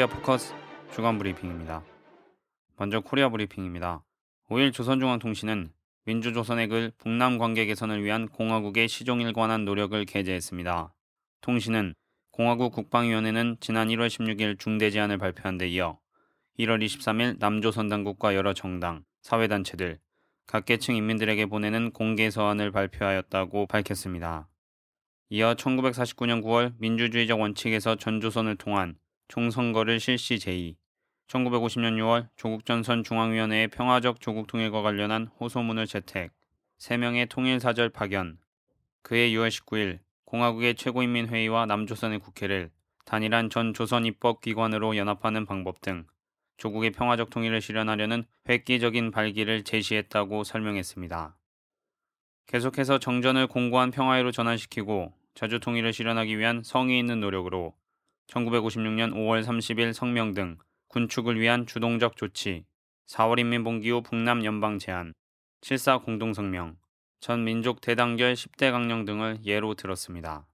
코리아 포커스 주간 브리핑입니다. 먼저 코리아 브리핑입니다. 5일 조선중앙통신은 민주조선의 글 북남 관계 개선을 위한 공화국의 시종일관한 노력을 게재했습니다. 통신은 공화국 국방위원회는 지난 1월 16일 중대 제안을 발표한 데 이어 1월 23일 남조선 당국과 여러 정당, 사회단체들, 각계층 인민들에게 보내는 공개 서한을 발표하였다고 밝혔습니다. 이어 1949년 9월 민주주의적 원칙에서 전조선을 통한 총선거를 실시 제의, 1950년 6월 조국 전선 중앙위원회의 평화적 조국 통일과 관련한 호소문을 채택, 3명의 통일사절 파견, 그해 6월 19일 공화국의 최고인민회의와 남조선의 국회를 단일한 전 조선 입법기관으로 연합하는 방법 등 조국의 평화적 통일을 실현하려는 획기적인 발기를 제시했다고 설명했습니다. 계속해서 정전을 공고한 평화로 전환시키고 자주 통일을 실현하기 위한 성의 있는 노력으로 1956년 5월 30일 성명 등 군축을 위한 주동적 조치, 4월 인민봉기 후 북남 연방 제안, 7사 공동성명, 전 민족 대단결 10대 강령 등을 예로 들었습니다.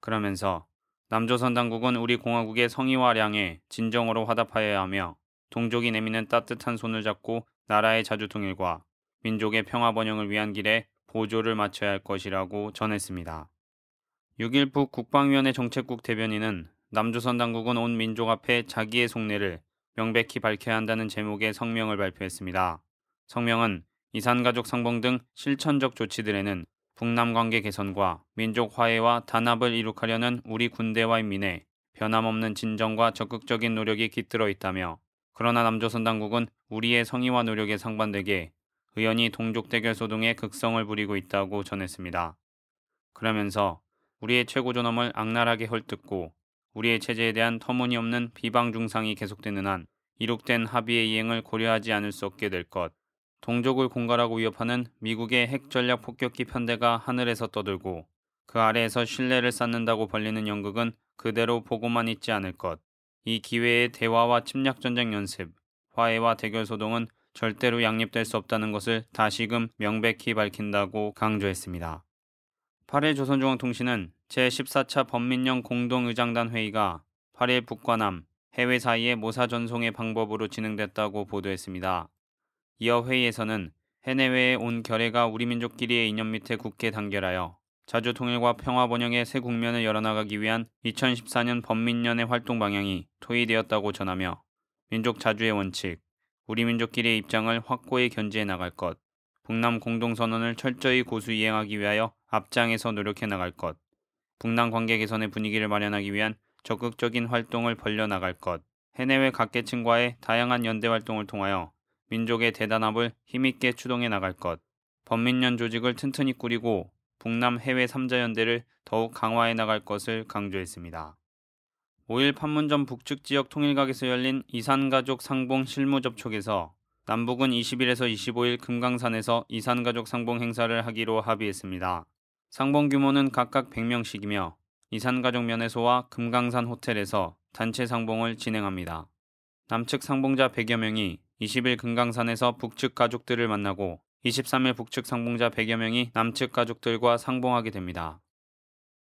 그러면서 남조선 당국은 우리 공화국의 성의와 량에 진정으로 화답하여야 하며 동족이 내미는 따뜻한 손을 잡고 나라의 자주 통일과 민족의 평화 번영을 위한 길에 보조를 맞춰야 할 것이라고 전했습니다. 6일 북 국방위원회 정책국 대변인은 남조선 당국은 온 민족 앞에 자기의 속내를 명백히 밝혀야 한다는 제목의 성명을 발표했습니다. 성명은 이산가족 상봉 등 실천적 조치들에는 북남 관계 개선과 민족 화해와 단합을 이룩하려는 우리 군대와 인민의 변함없는 진정과 적극적인 노력이 깃들어 있다며 그러나 남조선 당국은 우리의 성의와 노력에 상반되게 의연히 동족 대결 소동에 극성을 부리고 있다고 전했습니다. 그러면서 우리의 최고 존엄을 악랄하게 헐뜯고 우리의 체제에 대한 터무니없는 비방 중상이 계속되는 한 이룩된 합의의 이행을 고려하지 않을 수 없게 될 것. 동족을 공갈하고 위협하는 미국의 핵 전략 폭격기 편대가 하늘에서 떠들고 그 아래에서 신뢰를 쌓는다고 벌리는 연극은 그대로 보고만 있지 않을 것. 이 기회의 대화와 침략 전쟁 연습, 화해와 대결 소동은 절대로 양립될 수 없다는 것을 다시금 명백히 밝힌다고 강조했습니다. 8일 조선중앙통신은 제14차 범민령 공동의장단 회의가 8일 북과 남, 해외 사이의 모사 전송의 방법으로 진행됐다고 보도했습니다. 이어 회의에서는 해내외의 온 결의가 우리 민족끼리의 인연 밑에 굳게 단결하여 자주 통일과 평화 번영의 새 국면을 열어나가기 위한 2014년 범민련의 활동 방향이 토의되었다고 전하며 민족 자주의 원칙, 우리 민족끼리의 입장을 확고히 견지해 나갈 것, 북남 공동선언을 철저히 고수 이행하기 위하여 앞장에서 노력해 나갈 것, 북남 관계 개선의 분위기를 마련하기 위한 적극적인 활동을 벌려나갈 것, 해내외 각계층과의 다양한 연대 활동을 통하여 민족의 대단합을 힘있게 추동해 나갈 것, 범민련 조직을 튼튼히 꾸리고 북남 해외 3자 연대를 더욱 강화해 나갈 것을 강조했습니다. 5일 판문점 북측 지역 통일각에서 열린 이산가족 상봉 실무 접촉에서 남북은 20일에서 25일 금강산에서 이산가족 상봉 행사를 하기로 합의했습니다. 상봉 규모는 각각 100명씩이며 이산가족 면회소와 금강산 호텔에서 단체 상봉을 진행합니다. 남측 상봉자 100여 명이 20일 금강산에서 북측 가족들을 만나고 23일 북측 상봉자 100여 명이 남측 가족들과 상봉하게 됩니다.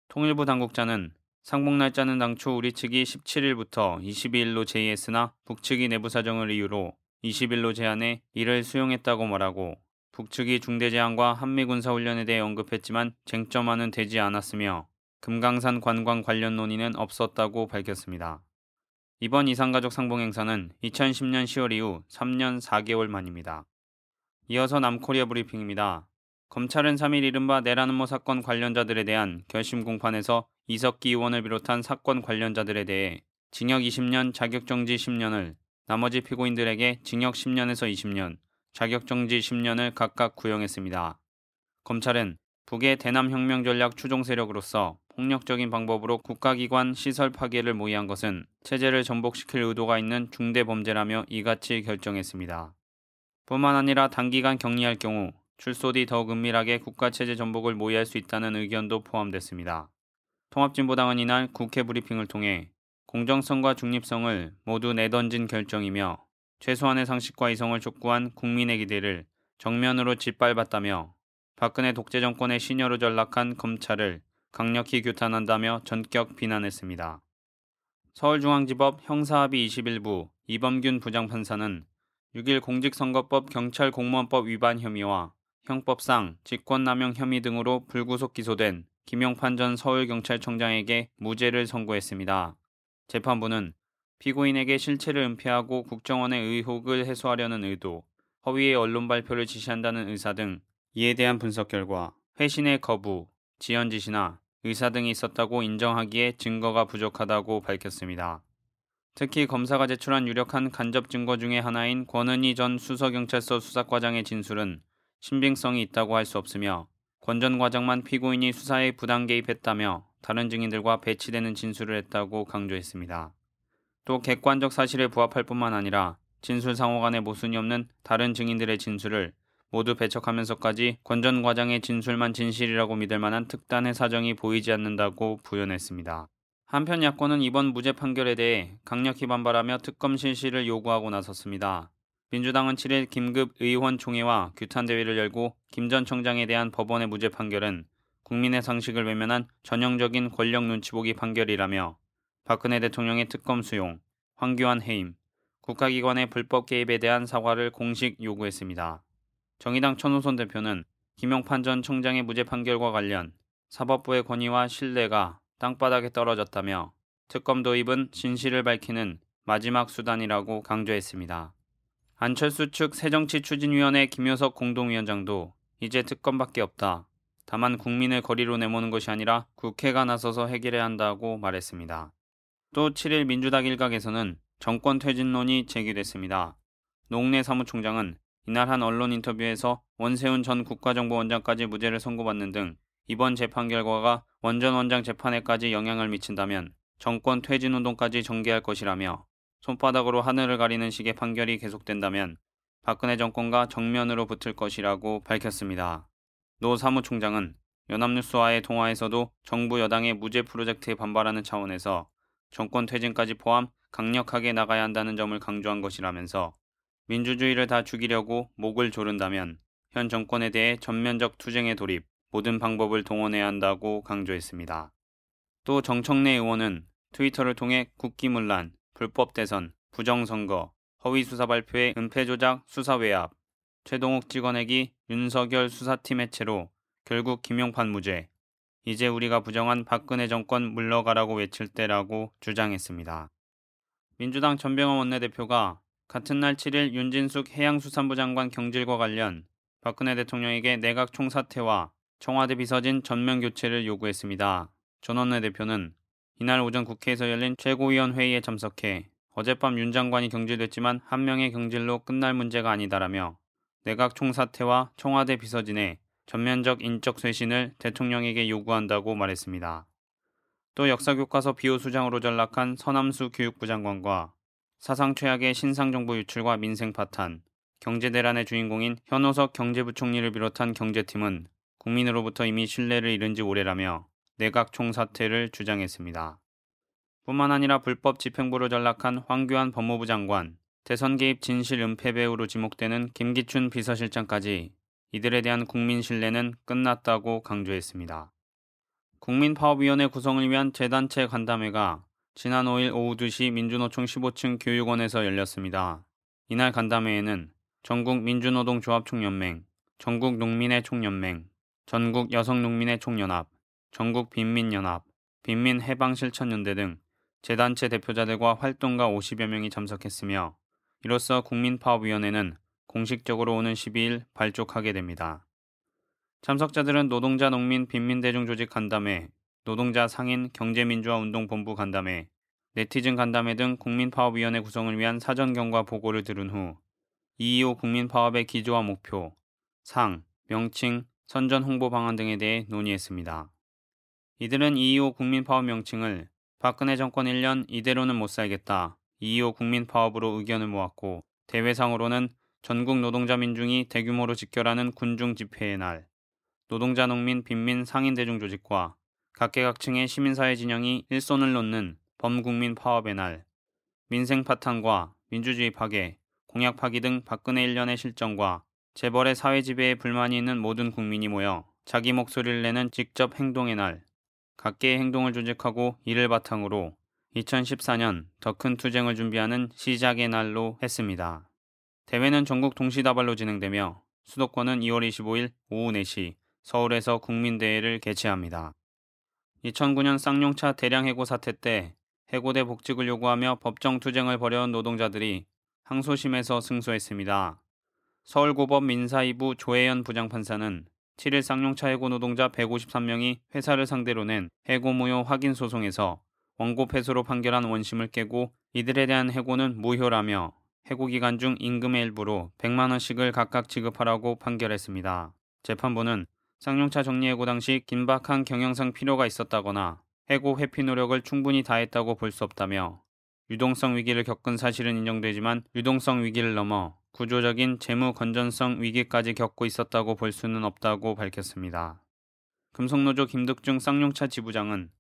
통일부 당국자는 상봉 날짜는 당초 우리 측이 17일부터 22일로 제의했으나 북측이 내부 사정을 이유로 20일로 제안해 이를 수용했다고 말하고 북측이 중대재앙과 한미군사훈련에 대해 언급했지만 쟁점화는 되지 않았으며 금강산 관광 관련 논의는 없었다고 밝혔습니다. 이번 이산가족 상봉 행사는 2010년 10월 이후 3년 4개월 만입니다. 이어서 남코리아 브리핑입니다. 검찰은 3일 이른바 내란음모 사건 관련자들에 대한 결심 공판에서 이석기 의원을 비롯한 사건 관련자들에 대해 징역 20년, 자격정지 10년을 나머지 피고인들에게 징역 10년에서 20년, 자격정지 10년을 각각 구형했습니다. 검찰은 북의 대남혁명 전략 추종 세력으로서 폭력적인 방법으로 국가기관 시설 파괴를 모의한 것은 체제를 전복시킬 의도가 있는 중대 범죄라며 이같이 결정했습니다. 뿐만 아니라 단기간 격리할 경우 출소 뒤 더욱 은밀하게 국가체제 전복을 모의할 수 있다는 의견도 포함됐습니다. 통합진보당은 이날 국회 브리핑을 통해 공정성과 중립성을 모두 내던진 결정이며 최소한의 상식과 이성을 촉구한 국민의 기대를 정면으로 짓밟았다며 박근혜 독재 정권의 시녀로 전락한 검찰을 강력히 규탄한다며 전격 비난했습니다. 서울중앙지법 형사합의 21부 이범균 부장판사는 6일 공직선거법 경찰공무원법 위반 혐의와 형법상 직권남용 혐의 등으로 불구속 기소된 김용판 전 서울경찰청장에게 무죄를 선고했습니다. 재판부는 피고인에게 실체를 은폐하고 국정원의 의혹을 해소하려는 의도, 허위의 언론 발표를 지시한다는 의사 등 이에 대한 분석 결과 회신의 거부, 지연 지시나 의사 등이 있었다고 인정하기에 증거가 부족하다고 밝혔습니다. 특히 검사가 제출한 유력한 간접 증거 중의 하나인 권은희 전 수서경찰서 수사과장의 진술은 신빙성이 있다고 할 수 없으며 권 전 과장만 피고인이 수사에 부당 개입했다며 다른 증인들과 배치되는 진술을 했다고 강조했습니다. 또 객관적 사실에 부합할 뿐만 아니라 진술 상호 간에 모순이 없는 다른 증인들의 진술을 모두 배척하면서까지 권 전 과장의 진술만 진실이라고 믿을 만한 특단의 사정이 보이지 않는다고 부연했습니다. 한편 야권은 이번 무죄 판결에 대해 강력히 반발하며 특검 실시를 요구하고 나섰습니다. 민주당은 7일 김급 의원 총회와 규탄 대회를 열고 김전 청장에 대한 법원의 무죄 판결은 국민의 상식을 외면한 전형적인 권력 눈치보기 판결이라며 박근혜 대통령의 특검 수용, 황교안 해임, 국가기관의 불법 개입에 대한 사과를 공식 요구했습니다. 정의당 천호선 대표는 김용판 전 청장의 무죄 판결과 관련 사법부의 권위와 신뢰가 땅바닥에 떨어졌다며 특검 도입은 진실을 밝히는 마지막 수단이라고 강조했습니다. 안철수 측 새정치 추진위원회 김효석 공동위원장도 이제 특검밖에 없다. 다만 국민을 거리로 내모는 것이 아니라 국회가 나서서 해결해야 한다고 말했습니다. 또 7일 민주당 일각에서는 정권 퇴진론이 제기됐습니다. 농내 사무총장은 이날 한 언론 인터뷰에서 원세훈 전 국가정보원장까지 무죄를 선고받는 등 이번 재판 결과가 원전 원장 재판에까지 영향을 미친다면 정권 퇴진 운동까지 전개할 것이라며 손바닥으로 하늘을 가리는 식의 판결이 계속된다면 박근혜 정권과 정면으로 붙을 것이라고 밝혔습니다. 노 사무총장은 연합뉴스와의 통화에서도 정부 여당의 무죄 프로젝트에 반발하는 차원에서 정권 퇴진까지 포함 강력하게 나가야 한다는 점을 강조한 것이라면서 민주주의를 다 죽이려고 목을 조른다면 현 정권에 대해 전면적 투쟁에 돌입, 모든 방법을 동원해야 한다고 강조했습니다. 또 정청래 의원은 트위터를 통해 국기문란, 불법 대선, 부정선거, 허위 수사 발표의 은폐 조작, 수사 외압, 최동욱 찍어내기, 윤석열 수사팀 해체로 결국 김용판 무죄, 이제 우리가 부정한 박근혜 정권 물러가라고 외칠 때라고 주장했습니다. 민주당 전병헌 원내대표가 같은 날 7일 윤진숙 해양수산부 장관 경질과 관련 박근혜 대통령에게 내각 총사퇴와 청와대 비서진 전면 교체를 요구했습니다. 전 원내대표는 이날 오전 국회에서 열린 최고위원 회의에 참석해 어젯밤 윤 장관이 경질됐지만 한 명의 경질로 끝날 문제가 아니다라며 내각 총사퇴와 청와대 비서진의 전면적 인적 쇄신을 대통령에게 요구한다고 말했습니다. 또 역사교과서 비호수장으로 전락한 서남수 교육부 장관과 사상 최악의 신상정보 유출과 민생 파탄, 경제 대란의 주인공인 현호석 경제부총리를 비롯한 경제팀은 국민으로부터 이미 신뢰를 잃은 지 오래라며 내각 총사퇴를 주장했습니다. 뿐만 아니라 불법 집행부로 전락한 황교안 법무부 장관, 대선 개입 진실 은폐 배우로 지목되는 김기춘 비서실장까지 이들에 대한 국민 신뢰는 끝났다고 강조했습니다. 국민파업위원회 구성을 위한 재단체 간담회가 지난 5일 오후 2시 민주노총 15층 교육원에서 열렸습니다. 이날 간담회에는 전국 민주노동조합총연맹, 전국 농민의 총연맹, 전국 여성농민의 총연합, 전국 빈민연합, 빈민해방실천연대 등 재단체 대표자들과 활동가 50여 명이 참석했으며 이로써 국민파업위원회는 공식적으로 오는 12일 발족하게 됩니다. 참석자들은 노동자 농민 빈민대중 조직 간담회, 노동자 상인 경제민주화운동본부 간담회, 네티즌 간담회 등 국민파업위원회 구성을 위한 사전 경과 보고를 들은 후 2.25 국민파업의 기조와 목표, 상, 명칭, 선전 홍보 방안 등에 대해 논의했습니다. 이들은 2.25 국민파업 명칭을 박근혜 정권 1년 이대로는 못 살겠다. 2.25 국민파업으로 의견을 모았고 대회상으로는 전국 노동자 민중이 대규모로 직결하는 군중 집회의 날, 노동자 농민 빈민 상인 대중 조직과 각계각층의 시민사회 진영이 일손을 놓는 범국민 파업의 날, 민생 파탄과 민주주의 파괴, 공약 파기 등 박근혜 1년의 실정과 재벌의 사회 지배에 불만이 있는 모든 국민이 모여 자기 목소리를 내는 직접 행동의 날, 각계의 행동을 조직하고 이를 바탕으로 2014년 더 큰 투쟁을 준비하는 시작의 날로 했습니다. 대회는 전국 동시다발로 진행되며 수도권은 2월 25일 오후 4시 서울에서 국민대회를 개최합니다. 2009년 쌍용차 대량 해고 사태 때 해고대 복직을 요구하며 법정 투쟁을 벌여온 노동자들이 항소심에서 승소했습니다. 서울고법 민사 2부 조혜연 부장판사는 7일 쌍용차 해고 노동자 153명이 회사를 상대로 낸 해고 무효 확인 소송에서 원고 패소로 판결한 원심을 깨고 이들에 대한 해고는 무효라며 해고 기간 중 임금의 일부로 100만 원씩을 각각 지급하라고 판결했습니다. 재판부는 쌍용차 정리해고 당시 긴박한 경영상 필요가 있었다거나 해고 회피 노력을 충분히 다했다고 볼 수 없다며 유동성 위기를 겪은 사실은 인정되지만 유동성 위기를 넘어 구조적인 재무 건전성 위기까지 겪고 있었다고 볼 수는 없다고 밝혔습니다. 금속노조 김득중 쌍용차 지부장은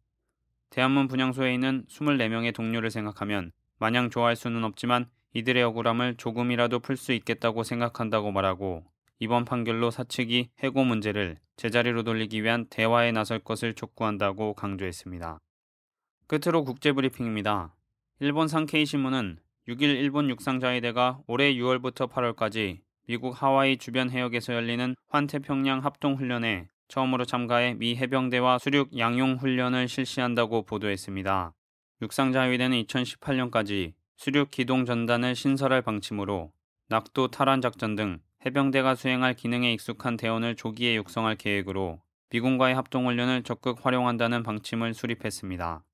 대한문 분향소에 있는 24명의 동료를 생각하면 마냥 좋아할 수는 없지만 이들의 억울함을 조금이라도 풀 수 있겠다고 생각한다고 말하고 이번 판결로 사측이 해고 문제를 제자리로 돌리기 위한 대화에 나설 것을 촉구한다고 강조했습니다. 끝으로 국제브리핑입니다. 일본 상케이 신문은 6일 일본 육상자위대가 올해 6월부터 8월까지 미국 하와이 주변 해역에서 열리는 환태평양 합동훈련에 처음으로 참가해 미 해병대와 수륙 양용 훈련을 실시한다고 보도했습니다. 육상자위대는 2018년까지 수륙 기동 전단을 신설할 방침으로 낙도 탈환 작전 등 해병대가 수행할 기능에 익숙한 대원을 조기에 육성할 계획으로 미군과의 합동 훈련을 적극 활용한다는 방침을 수립했습니다.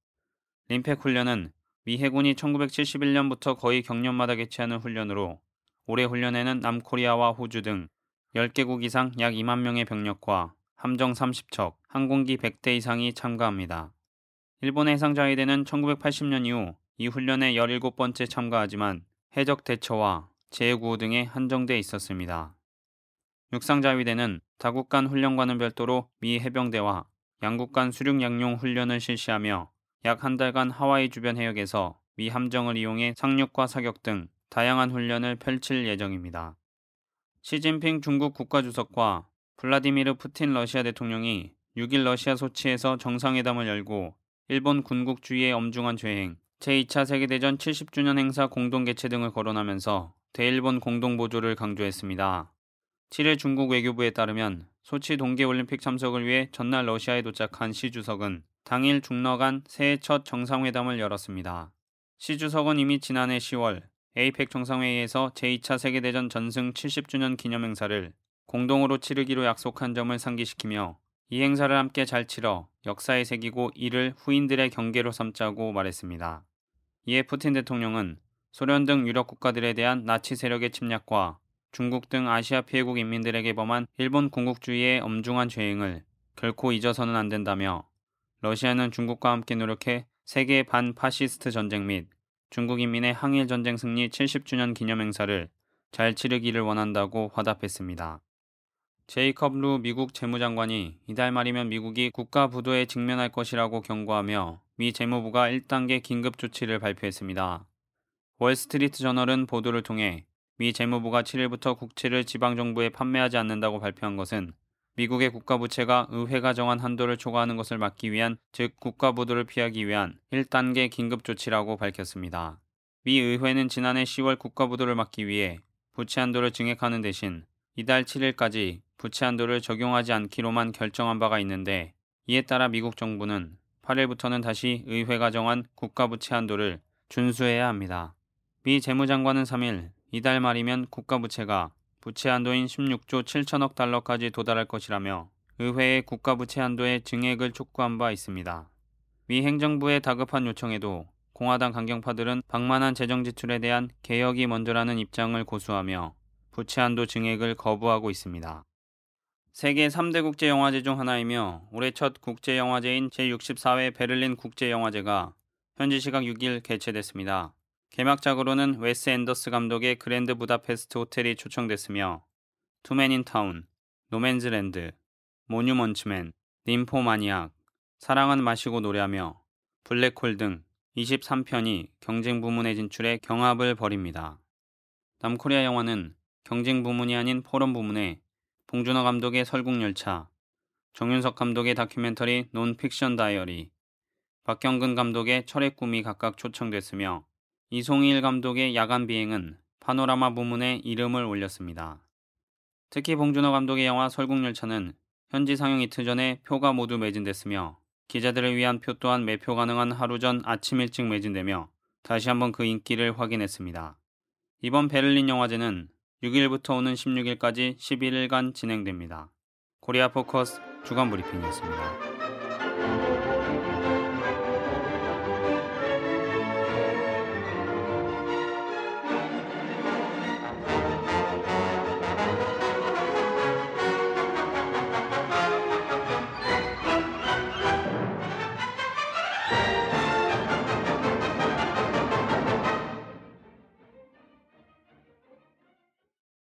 림팩 훈련은 미 해군이 1971년부터 거의 경년마다 개최하는 훈련으로 올해 훈련에는 남코리아와 호주 등 10개국 이상 약 2만 명의 병력과 함정 30척, 항공기 100대 이상이 참가합니다. 일본 해상자위대는 1980년 이후 이 훈련에 17번째 참가하지만 해적 대처와 재구호 등에 한정돼 있었습니다. 육상자위대는 다국 간 훈련과는 별도로 미 해병대와 양국 간 수륙 양용 훈련을 실시하며 약 한 달간 하와이 주변 해역에서 미 함정을 이용해 상륙과 사격 등 다양한 훈련을 펼칠 예정입니다. 시진핑 중국 국가주석과 블라디미르 푸틴 러시아 대통령이 6일 러시아 소치에서 정상회담을 열고 일본 군국주의의 엄중한 죄행, 제2차 세계대전 70주년 행사 공동 개최 등을 거론하면서 대일본 공동 보조를 강조했습니다. 7일 중국 외교부에 따르면 소치 동계올림픽 참석을 위해 전날 러시아에 도착한 시 주석은 당일 중러 간 새해 첫 정상회담을 열었습니다. 시 주석은 이미 지난해 10월 에이펙 정상회의에서 제2차 세계대전 전승 70주년 기념 행사를 공동으로 치르기로 약속한 점을 상기시키며 이 행사를 함께 잘 치러 역사에 새기고 이를 후인들의 경계로 삼자고 말했습니다. 이에 푸틴 대통령은 소련 등 유럽 국가들에 대한 나치 세력의 침략과 중국 등 아시아 피해국 인민들에게 범한 일본 군국주의의 엄중한 죄행을 결코 잊어서는 안 된다며 러시아는 중국과 함께 노력해 세계 반 파시스트 전쟁 및 중국 인민의 항일 전쟁 승리 70주년 기념 행사를 잘 치르기를 원한다고 화답했습니다. 제이컵 루 미국 재무장관이 이달 말이면 미국이 국가 부도에 직면할 것이라고 경고하며 미 재무부가 1단계 긴급 조치를 발표했습니다. 월스트리트 저널은 보도를 통해 미 재무부가 7일부터 국채를 지방정부에 판매하지 않는다고 발표한 것은 미국의 국가부채가 의회가 정한 한도를 초과하는 것을 막기 위한 즉 국가부도를 피하기 위한 1단계 긴급조치라고 밝혔습니다. 미 의회는 지난해 10월 국가부도를 막기 위해 부채 한도를 증액하는 대신 이달 7일까지 부채 한도를 적용하지 않기로만 결정한 바가 있는데 이에 따라 미국 정부는 8일부터는 다시 의회가 정한 국가 부채 한도를 준수해야 합니다. 미 재무장관은 3일 이달 말이면 국가 부채가 부채 한도인 16조 7천억 달러까지 도달할 것이라며 의회의 국가 부채 한도의 증액을 촉구한 바 있습니다. 미 행정부의 다급한 요청에도 공화당 강경파들은 방만한 재정 지출에 대한 개혁이 먼저라는 입장을 고수하며 부채 한도 증액을 거부하고 있습니다. 세계 3대 국제 영화제 중 하나이며 올해 첫 국제 영화제인 제64회 베를린 국제 영화제가 현지 시각 6일 개최됐습니다. 개막작으로는 웨스 앤더슨 감독의 그랜드 부다페스트 호텔이 초청됐으며 Two Men in Town, No Man's Land, Monuments Men, 림포마니악, 사랑은 마시고 노래하며 블랙홀 등 23편이 경쟁 부문에 진출해 경합을 벌입니다. 남코리아 영화는 경쟁 부문이 아닌 포럼 부문에 봉준호 감독의 설국열차, 정윤석 감독의 다큐멘터리 논픽션 다이어리, 박경근 감독의 철의 꿈이 각각 초청됐으며 이송일 감독의 야간 비행은 파노라마 부문에 이름을 올렸습니다. 특히 봉준호 감독의 영화 설국열차는 현지 상영 이틀 전에 표가 모두 매진됐으며 기자들을 위한 표 또한 매표 가능한 하루 전 아침 일찍 매진되며 다시 한번 그 인기를 확인했습니다. 이번 베를린 영화제는 6일부터 오는 16일까지 11일간 진행됩니다. 코리아 포커스 주간 브리핑이었습니다.